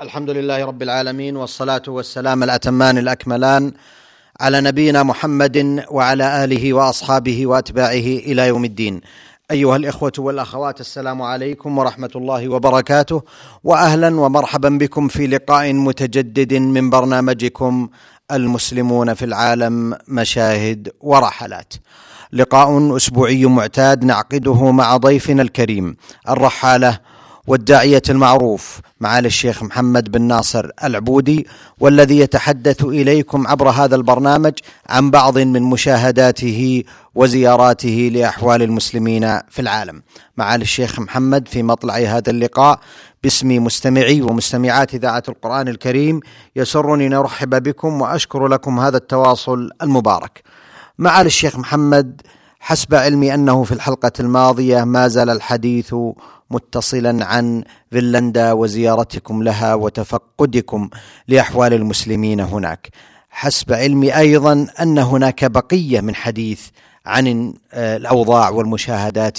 الحمد لله رب العالمين والصلاة والسلام الأتمان الأكملان على نبينا محمد وعلى آله وأصحابه وأتباعه إلى يوم الدين. أيها الإخوة والأخوات السلام عليكم ورحمة الله وبركاته واهلا ومرحبا بكم في لقاء متجدد من برنامجكم المسلمون في العالم مشاهد ورحلات. لقاء أسبوعي معتاد نعقده مع ضيفنا الكريم الرحالة والداعية المعروف معالي الشيخ محمد بن ناصر العبودي والذي يتحدث إليكم عبر هذا البرنامج عن بعض من مشاهداته وزياراته لأحوال المسلمين في العالم. معالي الشيخ محمد في مطلع هذا اللقاء باسم مستمعي ومستمعات إذاعة القرآن الكريم يسرني أن أرحب بكم وأشكر لكم هذا التواصل المبارك. معالي الشيخ محمد حسب علمي أنه في الحلقة الماضية ما زال الحديث متصلا عن فنلندا وزيارتكم لها وتفقدكم لأحوال المسلمين هناك. حسب علمي أيضا أن هناك بقية من حديث عن الأوضاع والمشاهدات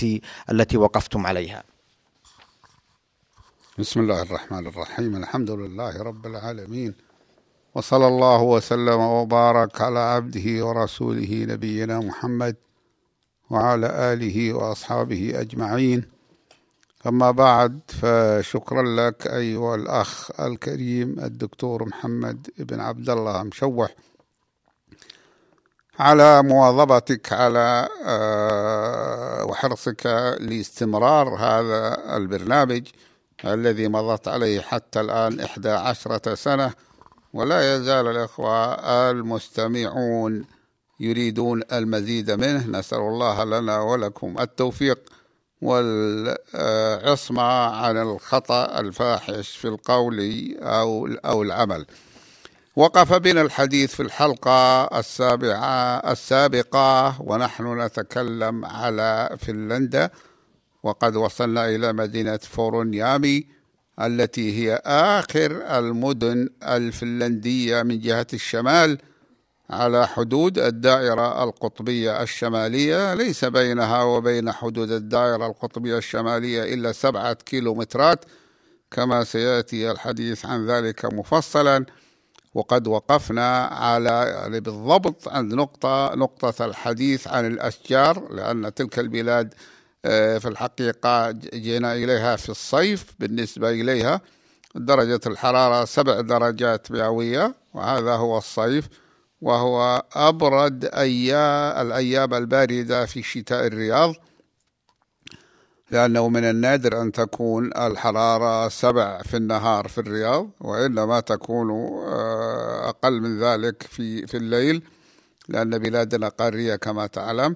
التي وقفتم عليها. بسم الله الرحمن الرحيم. الحمد لله رب العالمين. وصلى الله وسلم وبارك على عبده ورسوله نبينا محمد وعلى آله وأصحابه أجمعين. أما بعد فشكرا لك أيها الأخ الكريم الدكتور محمد بن عبد الله مشوح على مواظبتك على وحرصك لاستمرار هذا البرنامج الذي مضت عليه حتى الآن إحدى عشرة سنة ولا يزال الإخوة المستمعون يريدون المزيد منه. نسأل الله لنا ولكم التوفيق والعصمة عن الخطأ الفاحش في القول أو أو العمل. وقف بنا الحديث في الحلقة السابعة السابقة ونحن نتكلم على فنلندا. وقد وصلنا إلى مدينة فورونيامي التي هي آخر المدن الفنلندية من جهة الشمال. على حدود الدائرة القطبية الشمالية ليس بينها وبين حدود الدائرة القطبية الشمالية إلا سبعة كيلومترات كما سيأتي الحديث عن ذلك مفصلا. وقد وقفنا على بالضبط عند نقطة نقطة الحديث عن الأشجار لأن تلك البلاد في الحقيقة جينا إليها في الصيف بالنسبة إليها درجة الحرارة سبع درجات مئوية وهذا هو الصيف. وهو أبرد أيام الأيام الباردة في شتاء الرياض لأنه من النادر أن تكون الحرارة سبع في النهار في الرياض وإنما تكون أقل من ذلك في في الليل لأن بلادنا قارية كما تعلم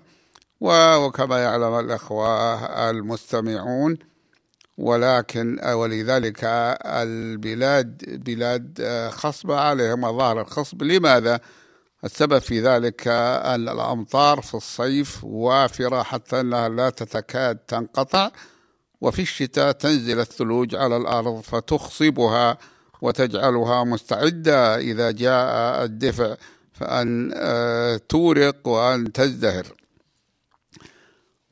وكما يعلم الإخوة المستمعون ولكن ولذلك البلاد بلاد خصبة عليها مظاهر الخصب لماذا؟ السبب في ذلك الأمطار في الصيف وافرة حتى أنها لا تتكاد تنقطع وفي الشتاء تنزل الثلوج على الأرض فتخصبها وتجعلها مستعدة إذا جاء الدفع فأن تورق وأن تزدهر.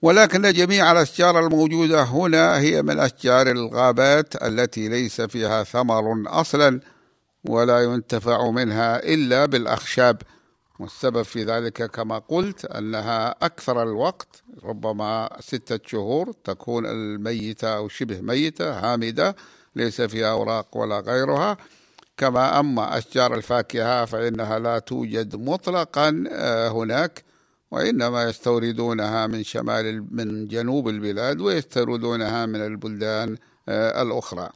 ولكن جميع الأشجار الموجودة هنا هي من أشجار الغابات التي ليس فيها ثمر أصلا ولا ينتفع منها إلا بالأخشاب. والسبب في ذلك كما قلت أنها أكثر الوقت ربما ستة شهور تكون الميتة أو شبه ميتة هامدة ليس فيها أوراق ولا غيرها. كما أما أشجار الفاكهة فإنها لا توجد مطلقا هناك وإنما يستوردونها من شمال من جنوب البلاد ويستوردونها من البلدان الأخرى.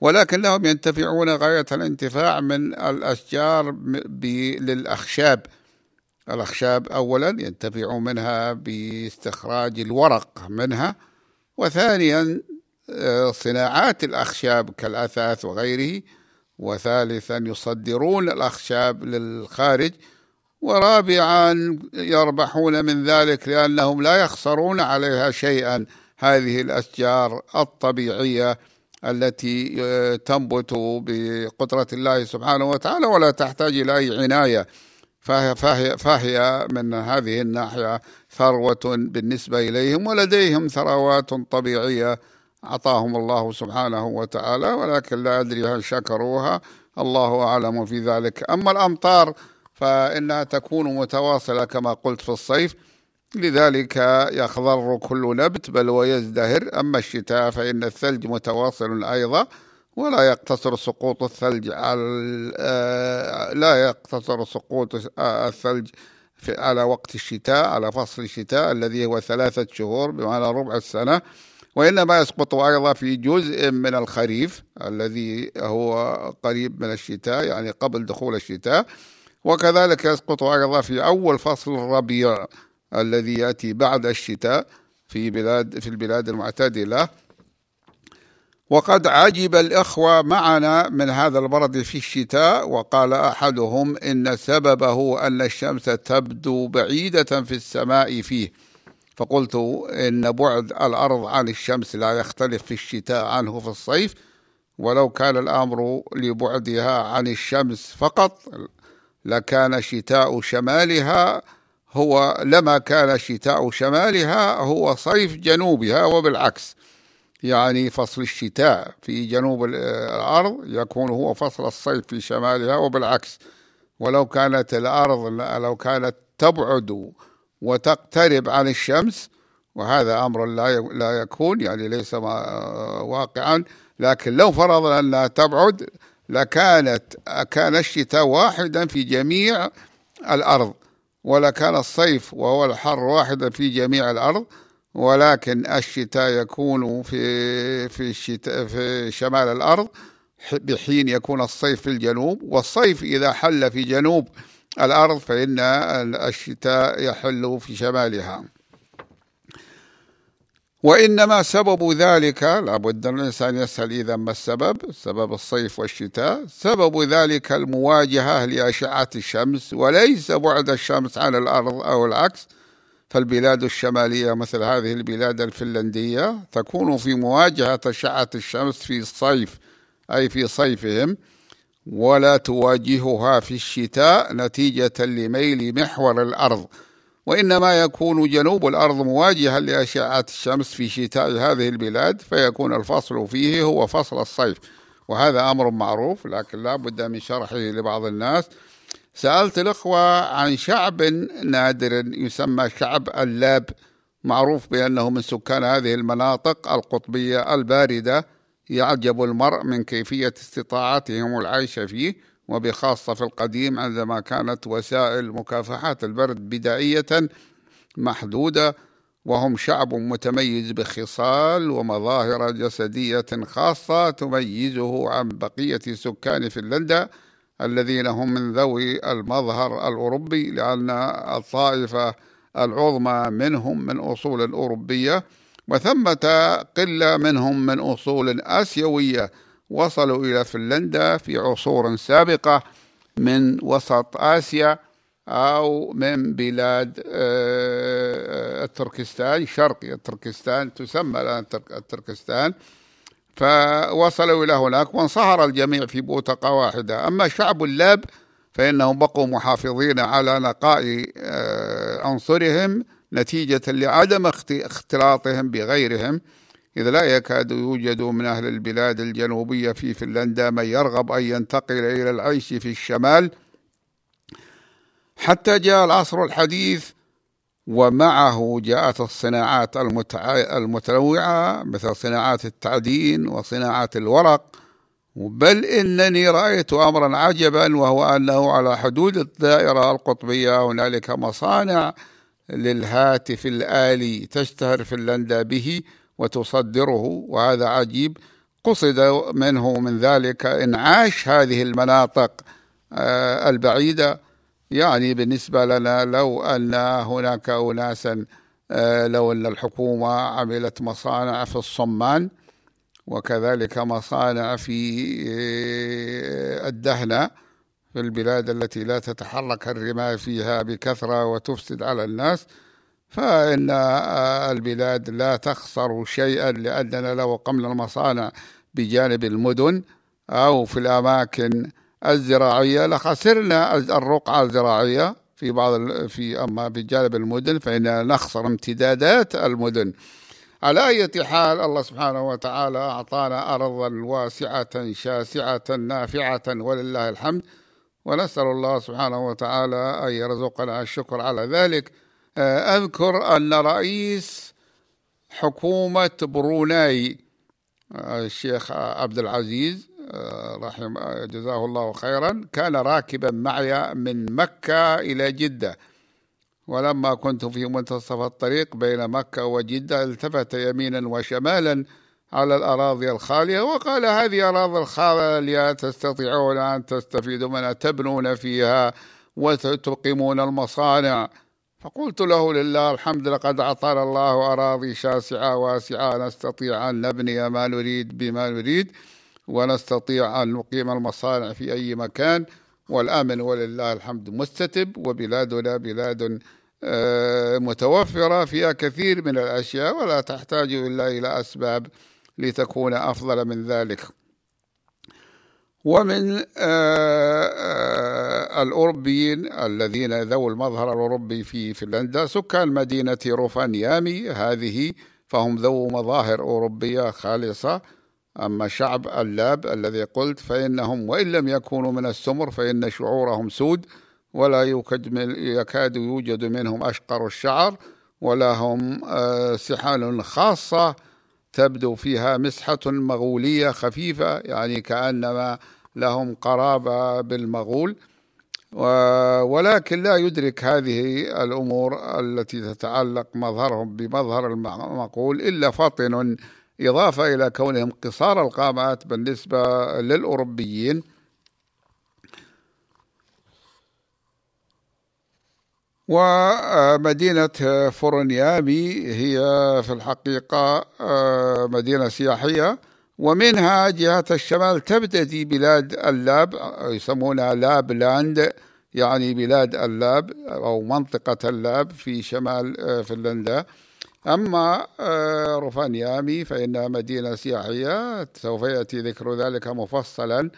ولكنهم ينتفعون غاية الانتفاع من الأشجار للأخشاب. الأخشاب أولا ينتفعون منها باستخراج الورق منها وثانيا صناعات الأخشاب كالأثاث وغيره وثالثا يصدرون الأخشاب للخارج ورابعا يربحون من ذلك لأنهم لا يخسرون عليها شيئا. هذه الأشجار الطبيعية التي تنبت بقدرة الله سبحانه وتعالى ولا تحتاج إلى أي عناية. فهي, فهي, فهي من هذه الناحية ثروة بالنسبة إليهم ولديهم ثروات طبيعية أعطاهم الله سبحانه وتعالى ولكن لا أدري هل شكروها. الله أعلم في ذلك. أما الأمطار فإنها تكون متواصلة كما قلت في الصيف. لذلك يخضر كل نبت بل ويزدهر. أما الشتاء فإن الثلج متواصل أيضا ولا يقتصر سقوط الثلج على آه، لا يقتصر سقوط الثلج على وقت الشتاء على فصل الشتاء الذي هو ثلاثة شهور بمعنى ربع السنة. وإنما يسقط أيضا في جزء من الخريف الذي هو قريب من الشتاء يعني قبل دخول الشتاء. وكذلك يسقط أيضا في أول فصل الربيع الذي يأتي بعد الشتاء في بلاد في البلاد المعتدلة. وقد عجب الإخوة معنا من هذا البرد في الشتاء وقال أحدهم إن سببه أن الشمس تبدو بعيدة في السماء فيه. فقلت إن بعد الأرض عن الشمس لا يختلف في الشتاء عنه في الصيف ولو كان الأمر لبعدها عن الشمس فقط لكان شتاء شمالها هو لما كان شتاء شمالها هو صيف جنوبها وبالعكس. يعني فصل الشتاء في جنوب الأرض يكون هو فصل الصيف في شمالها وبالعكس. ولو كانت الأرض لو كانت تبعد وتقترب عن الشمس وهذا أمر لا لا يكون يعني ليس واقعا. لكن لو فرضنا أنها تبعد لكانت كان الشتاء واحدا في جميع الأرض. ولكان الصيف وهو الحر واحدا في جميع الأرض ولكن الشتاء يكون في في الشتاء في شمال الأرض بحين يكون الصيف في الجنوب والصيف إذا حل في جنوب الأرض فإن الشتاء يحل في شمالها. وإنما سبب ذلك لابد الإنسان يسأل إذا ما السبب سبب الصيف والشتاء سبب ذلك المواجهة لأشعة الشمس وليس بعد الشمس عن الأرض أو العكس. فالبلاد الشمالية مثل هذه البلاد الفنلندية تكون في مواجهة أشعة الشمس في الصيف أي في صيفهم ولا تواجهها في الشتاء نتيجة لميل محور الأرض. وإنما يكون جنوب الأرض مواجها لأشعة الشمس في شتاء هذه البلاد فيكون الفصل فيه هو فصل الصيف وهذا أمر معروف لكن لا بد من شرحه لبعض الناس. سألت الإخوة عن شعب نادر يسمى شعب اللاب معروف بأنه من سكان هذه المناطق القطبية الباردة يعجب المرء من كيفية استطاعتهم العيش فيه. وبخاصة في القديم عندما كانت وسائل مكافحة البرد بدائية محدودة وهم شعب متميز بخصال ومظاهر جسدية خاصة تميزه عن بقية سكان فنلندا الذين هم من ذوي المظهر الأوروبي لأن الطائفة العظمى منهم من أصول أوروبية وثمة قلة منهم من أصول آسيوية. وصلوا إلى فنلندا في عصور سابقة من وسط آسيا أو من بلاد آه، التركستان شرقي التركستان تسمى الآن التركستان. فوصلوا إلى هناك وانصهر الجميع في بوتقة واحدة. أما شعب اللاب فإنهم بقوا محافظين على نقاء آه، عنصرهم نتيجة لعدم اختلاطهم بغيرهم. إذ لا يكاد يوجد من أهل البلاد الجنوبية في فنلندا من يرغب أن ينتقل إلى العيش في الشمال. حتى جاء العصر الحديث ومعه جاءت الصناعات المتنوعة مثل صناعات التعدين وصناعات الورق. بل إنني رأيت أمرا عجبا وهو أنه على حدود الدائرة القطبية. هنالك مصانع للهاتف الآلي تشتهر فنلندا به. وتصدره وهذا عجيب. قصد منه من ذلك انعاش هذه المناطق آه، البعيدة. يعني بالنسبة لنا لو أن هناك اناسا آه، لو أن الحكومة عملت مصانع في الصمان وكذلك مصانع في آه، الدهنة في البلاد التي لا تتحرك الرماء فيها بكثرة وتفسد على الناس فإن البلاد لا تخسر شيئا لأننا لو قمنا المصانع بجانب المدن أو في الأماكن الزراعية لخسرنا الرقعة الزراعية في بعض في أما بجانب المدن فإننا نخسر امتدادات المدن. على أي حال الله سبحانه وتعالى أعطانا أرضا واسعة شاسعة نافعة ولله الحمد. ونسأل الله سبحانه وتعالى أن يرزقنا الشكر على ذلك. أذكر أن رئيس حكومة بروناي آه، الشيخ عبد العزيز آه، رحم جزاه الله خيرا كان راكبا معي من مكة إلى جدة. ولما كنت في منتصف الطريق بين مكة وجدة التفت يمينا وشمالا على الأراضي الخالية وقال هذه أراضي الخالية تستطيعون أن تستفيدوا منها تبنون فيها وتقيمون المصانع. فقلت له لله الحمد لقد أعطانا الله أراضي شاسعة واسعة نستطيع أن نبني ما نريد بما نريد ونستطيع أن نقيم المصانع في أي مكان والأمن ولله الحمد مستتب وبلادنا بلاد آه، متوفرة فيها كثير من الأشياء ولا تحتاج إلا إلى أسباب لتكون أفضل من ذلك. ومن آه، آه، الأوروبيين الذين ذو المظهر الأوروبي في فنلندا سكان مدينة روفانيامي هذه فهم ذو مظاهر أوروبية خالصة. أما شعب اللاب الذي قلت فإنهم وإن لم يكونوا من السمر فإن شعورهم سود ولا يكاد يوجد منهم أشقر الشعر ولهم آه، سحن خاصة تبدو فيها مسحة مغولية خفيفة يعني كأنما لهم قرابة بالمغول. ولكن لا يدرك هذه الأمور التي تتعلق مظهرهم بمظهر المقول إلا فطن إضافة إلى كونهم قصار القامات بالنسبة للأوروبيين. ومدينة فروفانيامي هي في الحقيقة آه، مدينة سياحية. ومنها جهة الشمال تبتدي بلاد اللاب يسمونها لاب لاند يعني بلاد اللاب أو منطقة اللاب في شمال آه، فنلندا. أما آه، روفانيامي فإنها مدينة سياحية سوف يأتي ذكر ذلك مفصلا.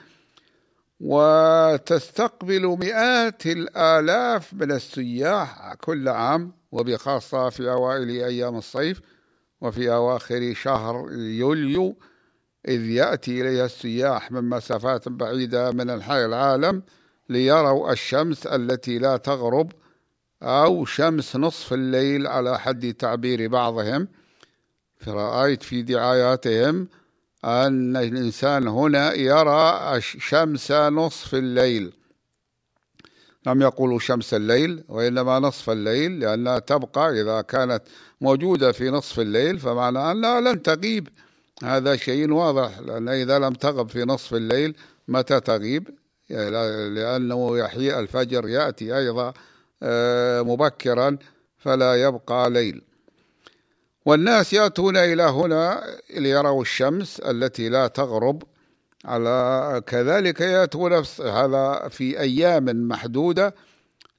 وتستقبل مئات الآلاف من السياح كل عام وبخاصة في أوائل أيام الصيف وفي أواخر شهر يوليو إذ يأتي إليها السياح من مسافات بعيدة من أنحاء العالم ليروا الشمس التي لا تغرب أو شمس نصف الليل على حد تعبير بعضهم. فرأيت في دعاياتهم أن الإنسان هنا يرى شمس نصف الليل. لم يقولوا شمس الليل وإنما نصف الليل لأنها تبقى إذا كانت موجودة في نصف الليل فمعنى أنها لن تغيب. هذا شيء واضح لأن إذا لم تغب في نصف الليل متى تغيب؟ لأنه يحيي الفجر يأتي أيضا آه، مبكرا فلا يبقى ليل. والناس يأتون إلى هنا ليروا الشمس التي لا تغرب على كذلك يأتون هذا في أيام محدودة.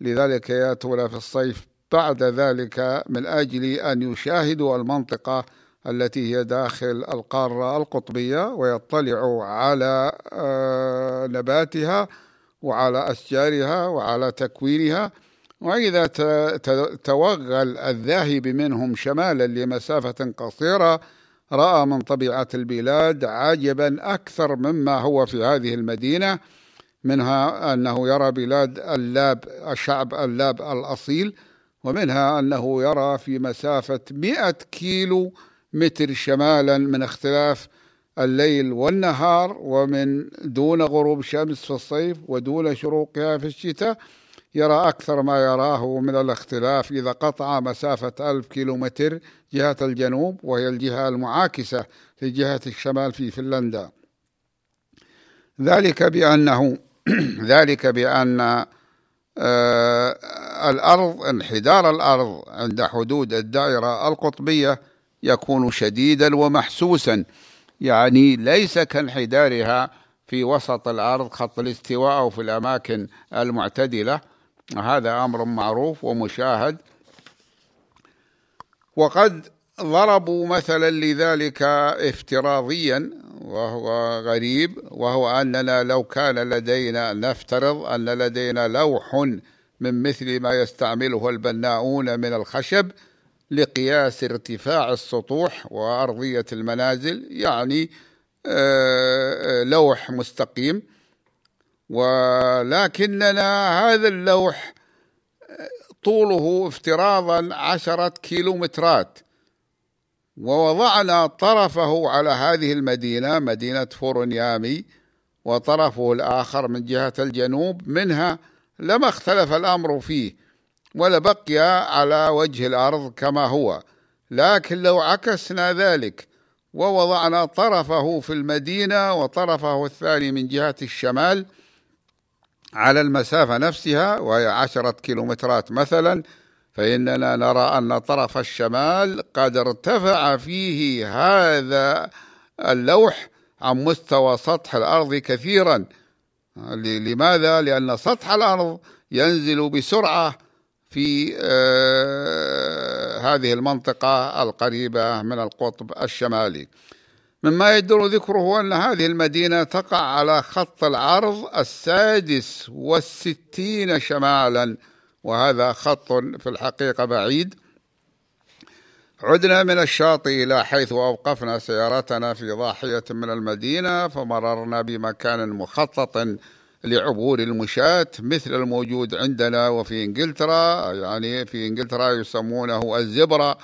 لذلك يأتون في الصيف بعد ذلك من أجل أن يشاهدوا المنطقة التي هي داخل القارة القطبية ويطلعوا على آه، نباتها وعلى أشجارها وعلى تكوينها. وإذا توغل الذاهب منهم شمالا لمسافة قصيرة رأى من طبيعة البلاد عجبا أكثر مما هو في هذه المدينة منها أنه يرى بلاد اللاب الشعب اللاب الأصيل ومنها أنه يرى في مسافة مئة كيلو متر شمالا من اختلاف الليل والنهار ومن دون غروب شمس في الصيف ودون شروقها في الشتاء. يرى أكثر ما يراه من الاختلاف إذا قطع مسافة ألف كيلومتر جهة الجنوب وهي الجهة المعاكسة لجهة الشمال في فنلندا. ذلك بأنه ذلك بأن آه الأرض انحدار الأرض عند حدود الدائرة القطبية يكون شديدا ومحسوسا. يعني ليس كانحدارها في وسط الأرض خط الاستواء أو في الأماكن المعتدلة. هذا أمر معروف ومشاهد. وقد ضربوا مثلا لذلك افتراضيا وهو غريب وهو أننا لو كان لدينا نفترض أن لدينا لوح من مثل ما يستعمله البناؤون من الخشب لقياس ارتفاع السطوح وأرضية المنازل يعني آه، لوح مستقيم. ولكننا هذا اللوح طوله افتراضا عشرة كيلومترات. ووضعنا طرفه على هذه المدينة مدينة فورنيامي وطرفه الآخر من جهة الجنوب. منها لما اختلف الأمر فيه ولبقي على وجه الأرض كما هو. لكن لو عكسنا ذلك ووضعنا طرفه في المدينة وطرفه الثاني من جهة الشمال على المسافة نفسها وهي عشرة كيلومترات مثلا فإننا نرى أن طرف الشمال قد ارتفع فيه هذا اللوح عن مستوى سطح الأرض كثيرا لماذا؟ لأن سطح الأرض ينزل بسرعة في آه، هذه المنطقة القريبة من القطب الشمالي مما يدل ذكره أن هذه المدينة تقع على خط العرض السادس والستين شمالا وهذا خط في الحقيقة بعيد. عدنا من الشاطئ إلى حيث أوقفنا سيارتنا في ضاحية من المدينة فمررنا بمكان مخطط لعبور المشاة مثل الموجود عندنا وفي إنجلترا يعني في إنجلترا يسمونه الزبرة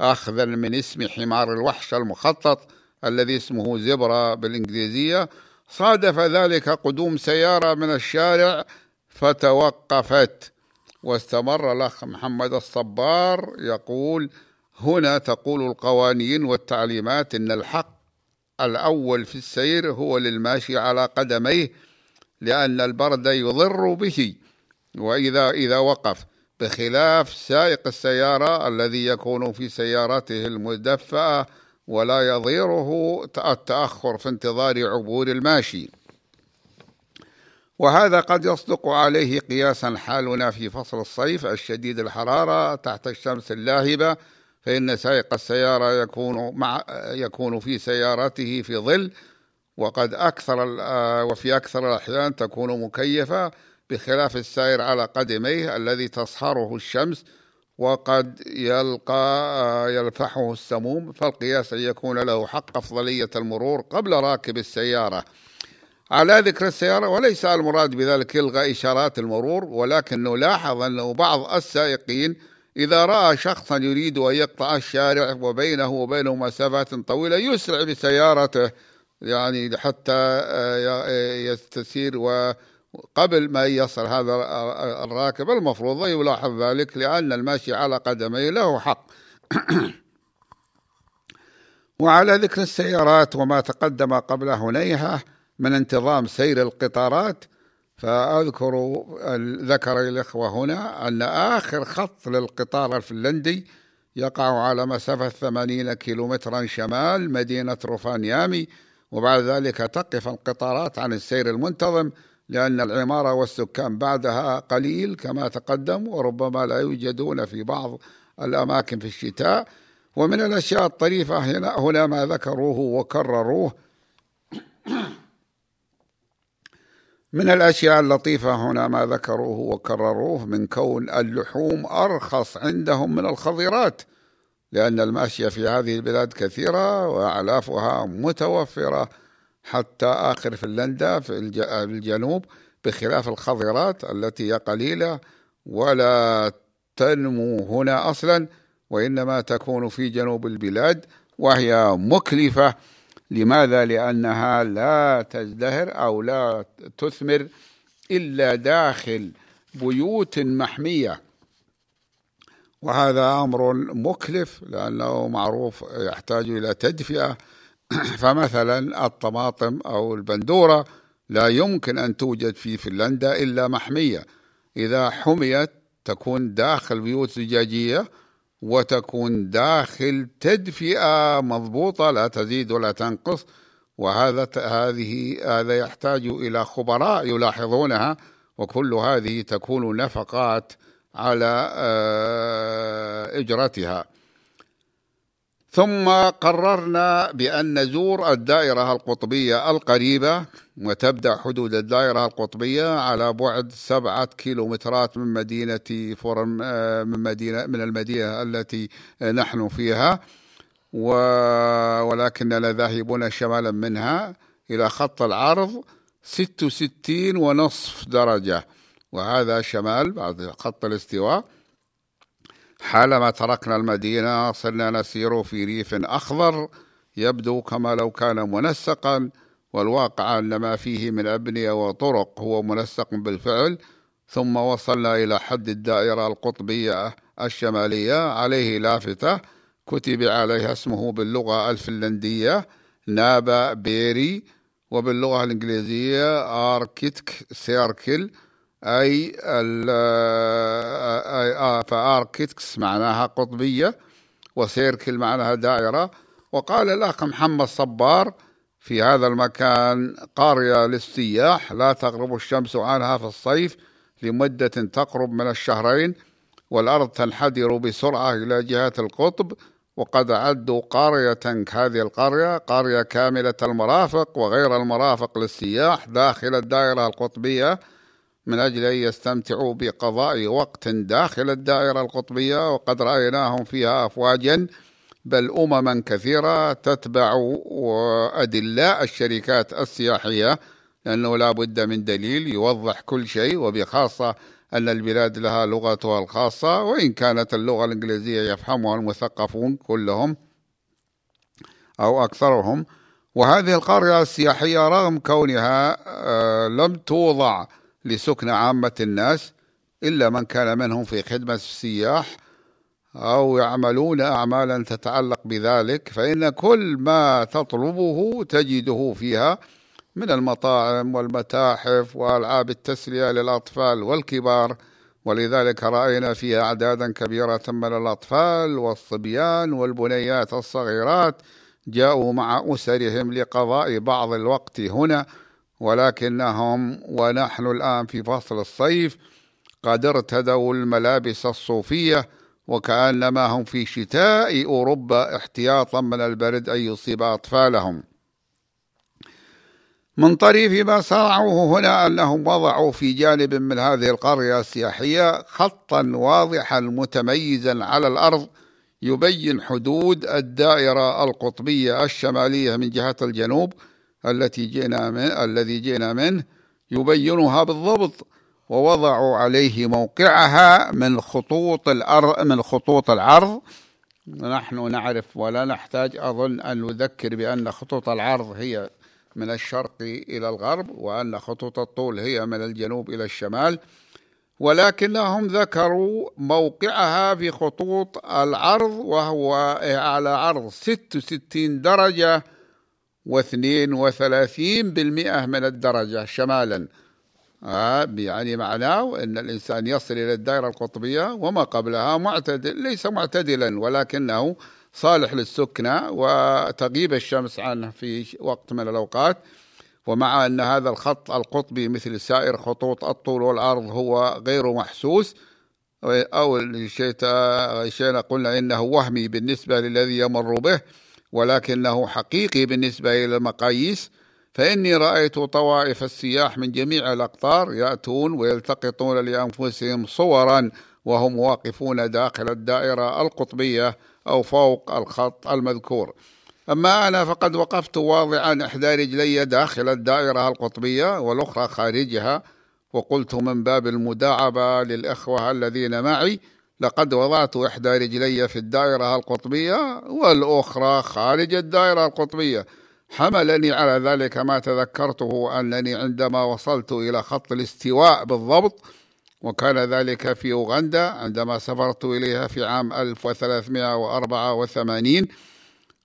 أخذا من اسم حمار الوحش المخطط. الذي اسمه زبرة بالإنجليزية صادف ذلك قدوم سيارة من الشارع فتوقفت. واستمر الأخ محمد الصبار يقول هنا تقول القوانين والتعليمات إن الحق الأول في السير هو للماشي على قدميه لأن البرد يضر به. وإذا إذا وقف بخلاف سائق السيارة الذي يكون في سيارته المدفأة ولا يضيره التأخر في انتظار عبور الماشي. وهذا قد يصدق عليه قياسا حالنا في فصل الصيف الشديد الحرارة تحت الشمس اللاهبة فإن سائق السيارة يكون مع يكون في سيارته في ظل وقد أكثر آه، وفي أكثر الأحيان تكون مكيفة بخلاف السائر على قدميه الذي تصهره الشمس وقد يلقى يلفحه السموم فالقياس أن يكون له حق أفضلية المرور قبل راكب السيارة. على ذكر السيارة وليس المراد بذلك إلغاء إشارات المرور ولكن نلاحظ أنه بعض السائقين إذا رأى شخصا يريد أن يقطع الشارع وبينه وبينه مسافات طويلة يسرع بسيارته يعني حتى آه، يستسير وقبل ما يصل هذا الراكب المفروض يلاحظ ذلك لأن الماشي على قدميه له حق. وعلى ذكر السيارات وما تقدم قبل هنيهة من انتظام سير القطارات فأذكر ذكر الإخوة هنا أن آخر خط للقطار الفنلندي يقع على مسافة ثمانين كيلومترا شمال مدينة روفانيامي وبعد ذلك تقف القطارات عن السير المنتظم لأن العمارة والسكان بعدها قليل كما تقدم وربما لا يوجدون في بعض الأماكن في الشتاء. ومن الأشياء الطريفة هنا, هنا ما ذكروه وكرروه. من الأشياء اللطيفة هنا ما ذكروه وكرروه من كون اللحوم أرخص عندهم من الخضرات لأن الماشية في هذه البلاد كثيرة وأعلافها متوفرة. حتى آخر فنلندا في الجنوب بخلاف الخضرات التي هي قليلة ولا تنمو هنا أصلا وإنما تكون في جنوب البلاد وهي مكلفة لماذا؟ لأنها لا تزدهر أو لا تثمر إلا داخل بيوت محمية وهذا أمر مكلف لأنه معروف يحتاج إلى تدفئة فمثلا الطماطم أو البندورة لا يمكن أن توجد في فنلندا إلا محمية. إذا حميت تكون داخل بيوت زجاجية وتكون داخل تدفئة مضبوطة لا تزيد ولا تنقص وهذا هذه هذا يحتاج إلى خبراء يلاحظونها وكل هذه تكون نفقات على آه، إجرتها. ثم قررنا بأن نزور الدائرة القطبية القريبة وتبدأ حدود الدائرة القطبية على بعد سبعة كيلومترات من مدينة فورم آه، من مدينة من المدينة التي نحن فيها ولكننا ذاهبون شمالا منها إلى خط العرض 66 ونصف درجة وهذا شمال بعد خط الاستواء. حالما تركنا المدينة صرنا نسير في ريف أخضر يبدو كما لو كان منسقا والواقع أن ما فيه من أبنية وطرق هو منسق بالفعل. ثم وصلنا إلى حد الدائرة القطبية الشمالية عليه لافتة كتب عليها اسمه باللغة الفنلندية نابا بيري وباللغة الإنجليزية آركيتك سيركل. أي فآركيتكس معناها قطبية وسيركل معناها دائرة. وقال الأخ محمد صبار في هذا المكان قرية للسياح لا تغرب الشمس عنها في الصيف لمدة تقرب من الشهرين والأرض تنحدر بسرعة إلى جهة القطب وقد عدوا قرية هذه القرية قرية كاملة المرافق وغير المرافق للسياح داخل الدائرة القطبية. من أجل أن يستمتعوا بقضاء وقت داخل الدائرة القطبية وقد رأيناهم فيها أفواجا بل أمما كثيرة تتبع أدلاء الشركات السياحية لأنه لا بد من دليل يوضح كل شيء وبخاصة أن البلاد لها لغتها الخاصة وإن كانت اللغة الإنجليزية يفهمها المثقفون كلهم أو أكثرهم. وهذه القرية السياحية رغم كونها آه، لم توضع لسكن عامة الناس إلا من كان منهم في خدمة السياح أو يعملون أعمالا تتعلق بذلك فإن كل ما تطلبه تجده فيها من المطاعم والمتاحف وألعاب التسلية للأطفال والكبار ولذلك رأينا فيها أعدادا كبيرة من الأطفال والصبيان والبنيات الصغيرات جاءوا مع أسرهم لقضاء بعض الوقت هنا. ولكنهم ونحن الآن في فصل الصيف قد ارتدوا الملابس الصوفية وكأنما هم في شتاء أوروبا احتياطا من البرد أن يصيب أطفالهم. من طريف ما صنعوه هنا أنهم وضعوا في جانب من هذه القرية السياحية خطا واضحا متميزا على الأرض يبين حدود الدائرة القطبية الشمالية من جهة الجنوب التي جئنا من الذي جئنا منه يبينها بالضبط ووضعوا عليه موقعها من خطوط الأرض من خطوط العرض. نحن نعرف ولا نحتاج أظن أن نذكر بأن خطوط العرض هي من الشرق إلى الغرب وأن خطوط الطول هي من الجنوب إلى الشمال. ولكنهم ذكروا موقعها في خطوط العرض وهو على عرض 66 درجة. وثلاثين بالمئة من الدرجة شمالا. آه يعني معناه أن الإنسان يصل إلى الدائرة القطبية وما قبلها معتدل ليس معتدلا ولكنه صالح للسكنة وتغيب الشمس عنه في وقت من الأوقات. ومع أن هذا الخط القطبي مثل سائر خطوط الطول والعرض هو غير محسوس أو شيء قلنا إنه وهمي بالنسبة للذي يمر به. ولكنه حقيقي بالنسبة إلى المقاييس فإني رأيت طوائف السياح من جميع الأقطار يأتون ويلتقطون لأنفسهم صورا وهم واقفون داخل الدائرة القطبية أو فوق الخط المذكور. أما أنا فقد وقفت واضعا إحدى رجلي داخل الدائرة القطبية والأخرى خارجها وقلت من باب المداعبة للإخوة الذين معي لقد وضعت إحدى رجلي في الدائرة القطبية والأخرى خارج الدائرة القطبية. حملني على ذلك ما تذكرته أنني عندما وصلت إلى خط الاستواء بالضبط وكان ذلك في أوغندا عندما سافرت إليها في عام 1384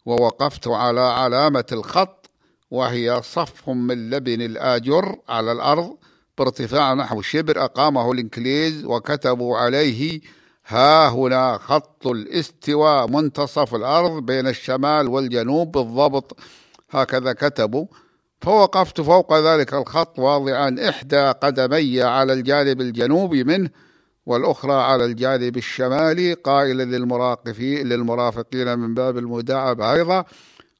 ووقفت على علامة الخط وهي صف من لبن الآجر على الأرض بارتفاع نحو شبر أقامه الإنكليز وكتبوا عليه ها هنا خط الاستواء منتصف الأرض بين الشمال والجنوب بالضبط. هكذا كتبوا. فوقفت فوق ذلك الخط واضعا إحدى قدمي على الجانب الجنوبي منه والأخرى على الجانب الشمالي قائلا للمراقفين للمرافقين من باب المداعبة أيضا.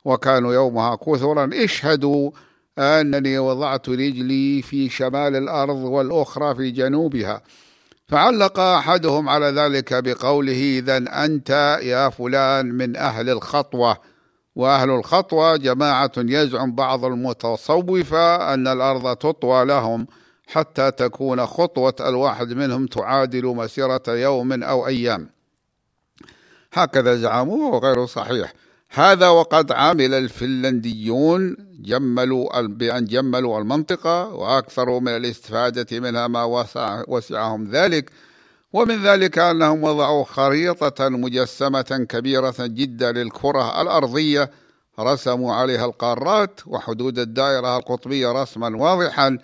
وكانوا يومها كثرا. اشهدوا أنني وضعت رجلي في شمال الأرض والأخرى في جنوبها. فعلق أحدهم على ذلك بقوله إذا أنت يا فلان من أهل الخطوة. وأهل الخطوة جماعة يزعم بعض المتصوفة أن الأرض تطوى لهم حتى تكون خطوة الواحد منهم تعادل مسيرة يوم أو أيام. هكذا زعموا وغير صحيح. هذا وقد عمل الفنلنديون جملوا بأن جملوا المنطقة وأكثروا من الاستفادة منها ما وسع وسعهم ذلك. ومن ذلك أنهم وضعوا خريطة مجسمة كبيرة جدا للكرة الأرضية رسموا عليها القارات وحدود الدائرة القطبية رسما واضحا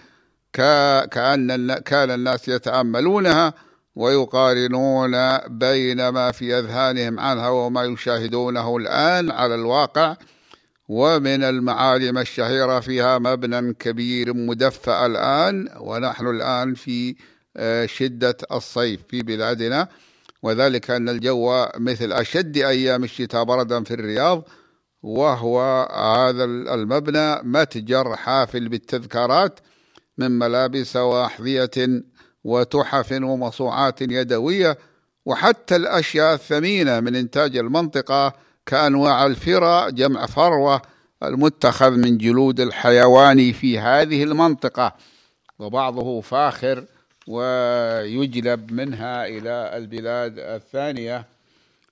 كأن كان الناس يتأملونها. ويقارنون بين ما في أذهانهم عنها وما يشاهدونه الآن على الواقع ومن المعالم الشهيرة فيها مبنى كبير مدفأ الآن ونحن الآن في آه، شدة الصيف في بلادنا. وذلك أن الجو مثل أشد أيام الشتاء بردا في الرياض وهو هذا المبنى متجر حافل بالتذكارات من ملابس وأحذية وتحف ومصوعات يدوية وحتى الأشياء الثمينة من إنتاج المنطقة كأنواع الفرة جمع فروة المتخذ من جلود الحيوان في هذه المنطقة وبعضه فاخر ويجلب منها إلى البلاد الثانية.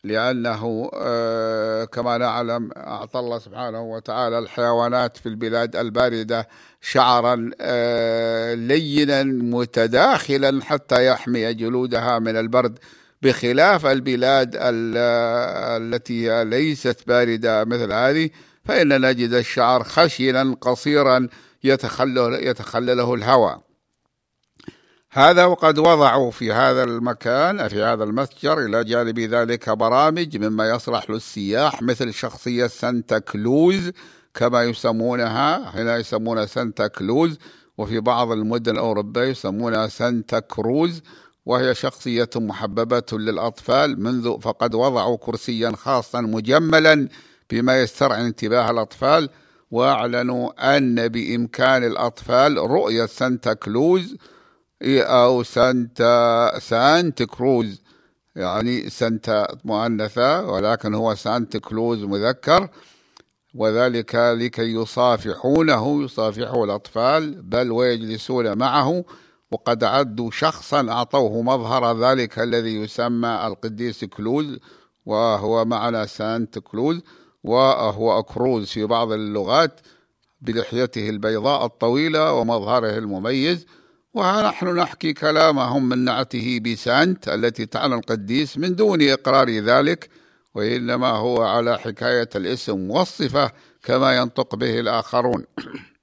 لأنه آه، كما نعلم أعطى الله سبحانه وتعالى الحيوانات في البلاد الباردة شعرا آه، لينا متداخلا حتى يحمي جلودها من البرد بخلاف البلاد التي ليست باردة مثل هذه. فإن نجد الشعر خشنا قصيرا يتخلله الهواء هذا وقد وضعوا في هذا المكان في هذا المتجر إلى جانب ذلك برامج مما يصلح للسياح مثل شخصية سانتا كلوز كما يسمونها هنا يسمونها سانتا كلوز وفي بعض المدن الأوروبية يسمونها سانتا كروز وهي شخصية محببة للأطفال منذ فقد وضعوا كرسيا خاصا مجملا بما يسترعي انتباه الأطفال وأعلنوا أن بإمكان الأطفال رؤية سانتا كلوز أو سانتا سانت كروز. يعني سانتا مؤنثة ولكن هو سانت كلوز مذكر. وذلك لكي يصافحونه يصافحه الأطفال بل ويجلسون معه. وقد عدوا شخصا أعطوه مظهر ذلك الذي يسمى القديس كلوز وهو معنى سانت كلوز وهو أكروز في بعض اللغات بلحيته البيضاء الطويلة ومظهره المميز. ونحن نحكي كلامهم من نعته بسانت التي تعنى القديس من دون إقرار ذلك وإنما هو على حكاية الاسم والصفة كما ينطق به الآخرون.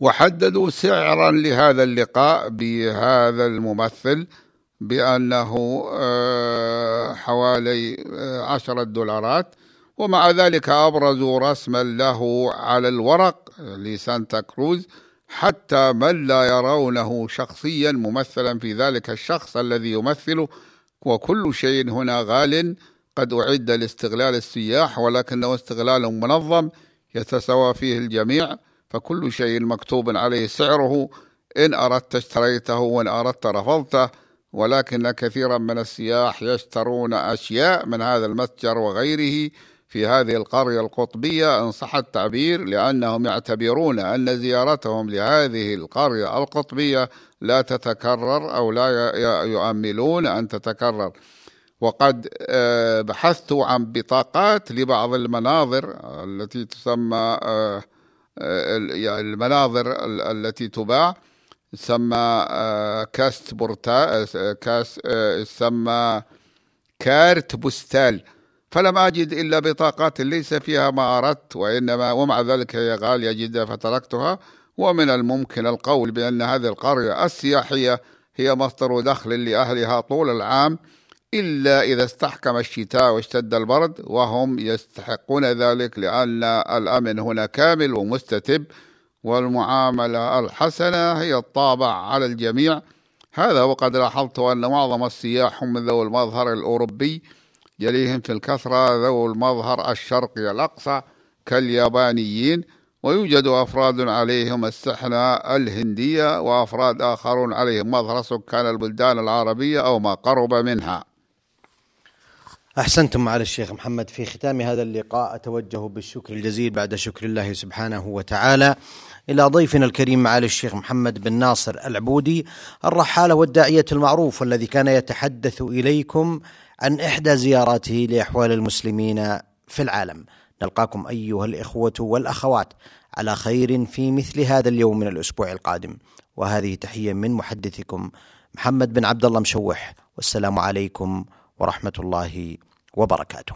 وحددوا سعرا لهذا اللقاء بهذا الممثل بأنه آه، حوالي آه، عشرة دولارات ومع ذلك أبرزوا رسما له على الورق لسانتا كروز حتى من لا يرونه شخصيا ممثلا في ذلك الشخص الذي يمثله وكل شيء هنا غال قد أعد لاستغلال السياح ولكنه استغلال منظم يتساوى فيه الجميع فكل شيء مكتوب عليه سعره. إن أردت اشتريته وإن أردت رفضته ولكن كثيرا من السياح يشترون أشياء من هذا المتجر وغيره. في هذه القرية القطبية إن صح التعبير لأنهم يعتبرون أن زيارتهم لهذه القرية القطبية لا تتكرر أو لا يؤملون أن تتكرر. وقد آه، بحثت عن بطاقات لبعض المناظر التي تسمى آه، آه، يعني المناظر التي تباع تسمى كاست بورتا كاس تسمى carte postale. فلم أجد إلا بطاقات ليس فيها ما أردت وإنما ومع ذلك هي غالية جدا فتركتها. ومن الممكن القول بأن هذه القرية السياحية هي مصدر دخل لأهلها طول العام إلا إذا استحكم الشتاء واشتد البرد وهم يستحقون ذلك لأن الأمن هنا كامل ومستتب والمعاملة الحسنة هي الطابع على الجميع. هذا وقد لاحظت أن معظم السياح هم من ذوي المظهر الأوروبي يليهم في الكثرة ذو المظهر الشرقي الأقصى كاليابانيين ويوجد أفراد عليهم السحنة الهندية وأفراد آخرون عليهم مظهر سكان البلدان العربية أو ما قرب منها. أحسنتم على الشيخ محمد. في ختام هذا اللقاء أتوجه بالشكر الجزيل بعد شكر الله سبحانه وتعالى إلى ضيفنا الكريم معالي الشيخ محمد بن ناصر العبودي الرحالة والداعية المعروف والذي كان يتحدث إليكم عن إحدى زياراته لأحوال المسلمين في العالم. نلقاكم أيها الإخوة والأخوات على خير في مثل هذا اليوم من الأسبوع القادم. وهذه تحية من محدثكم محمد بن عبد الله مشوح والسلام عليكم ورحمة الله وبركاته.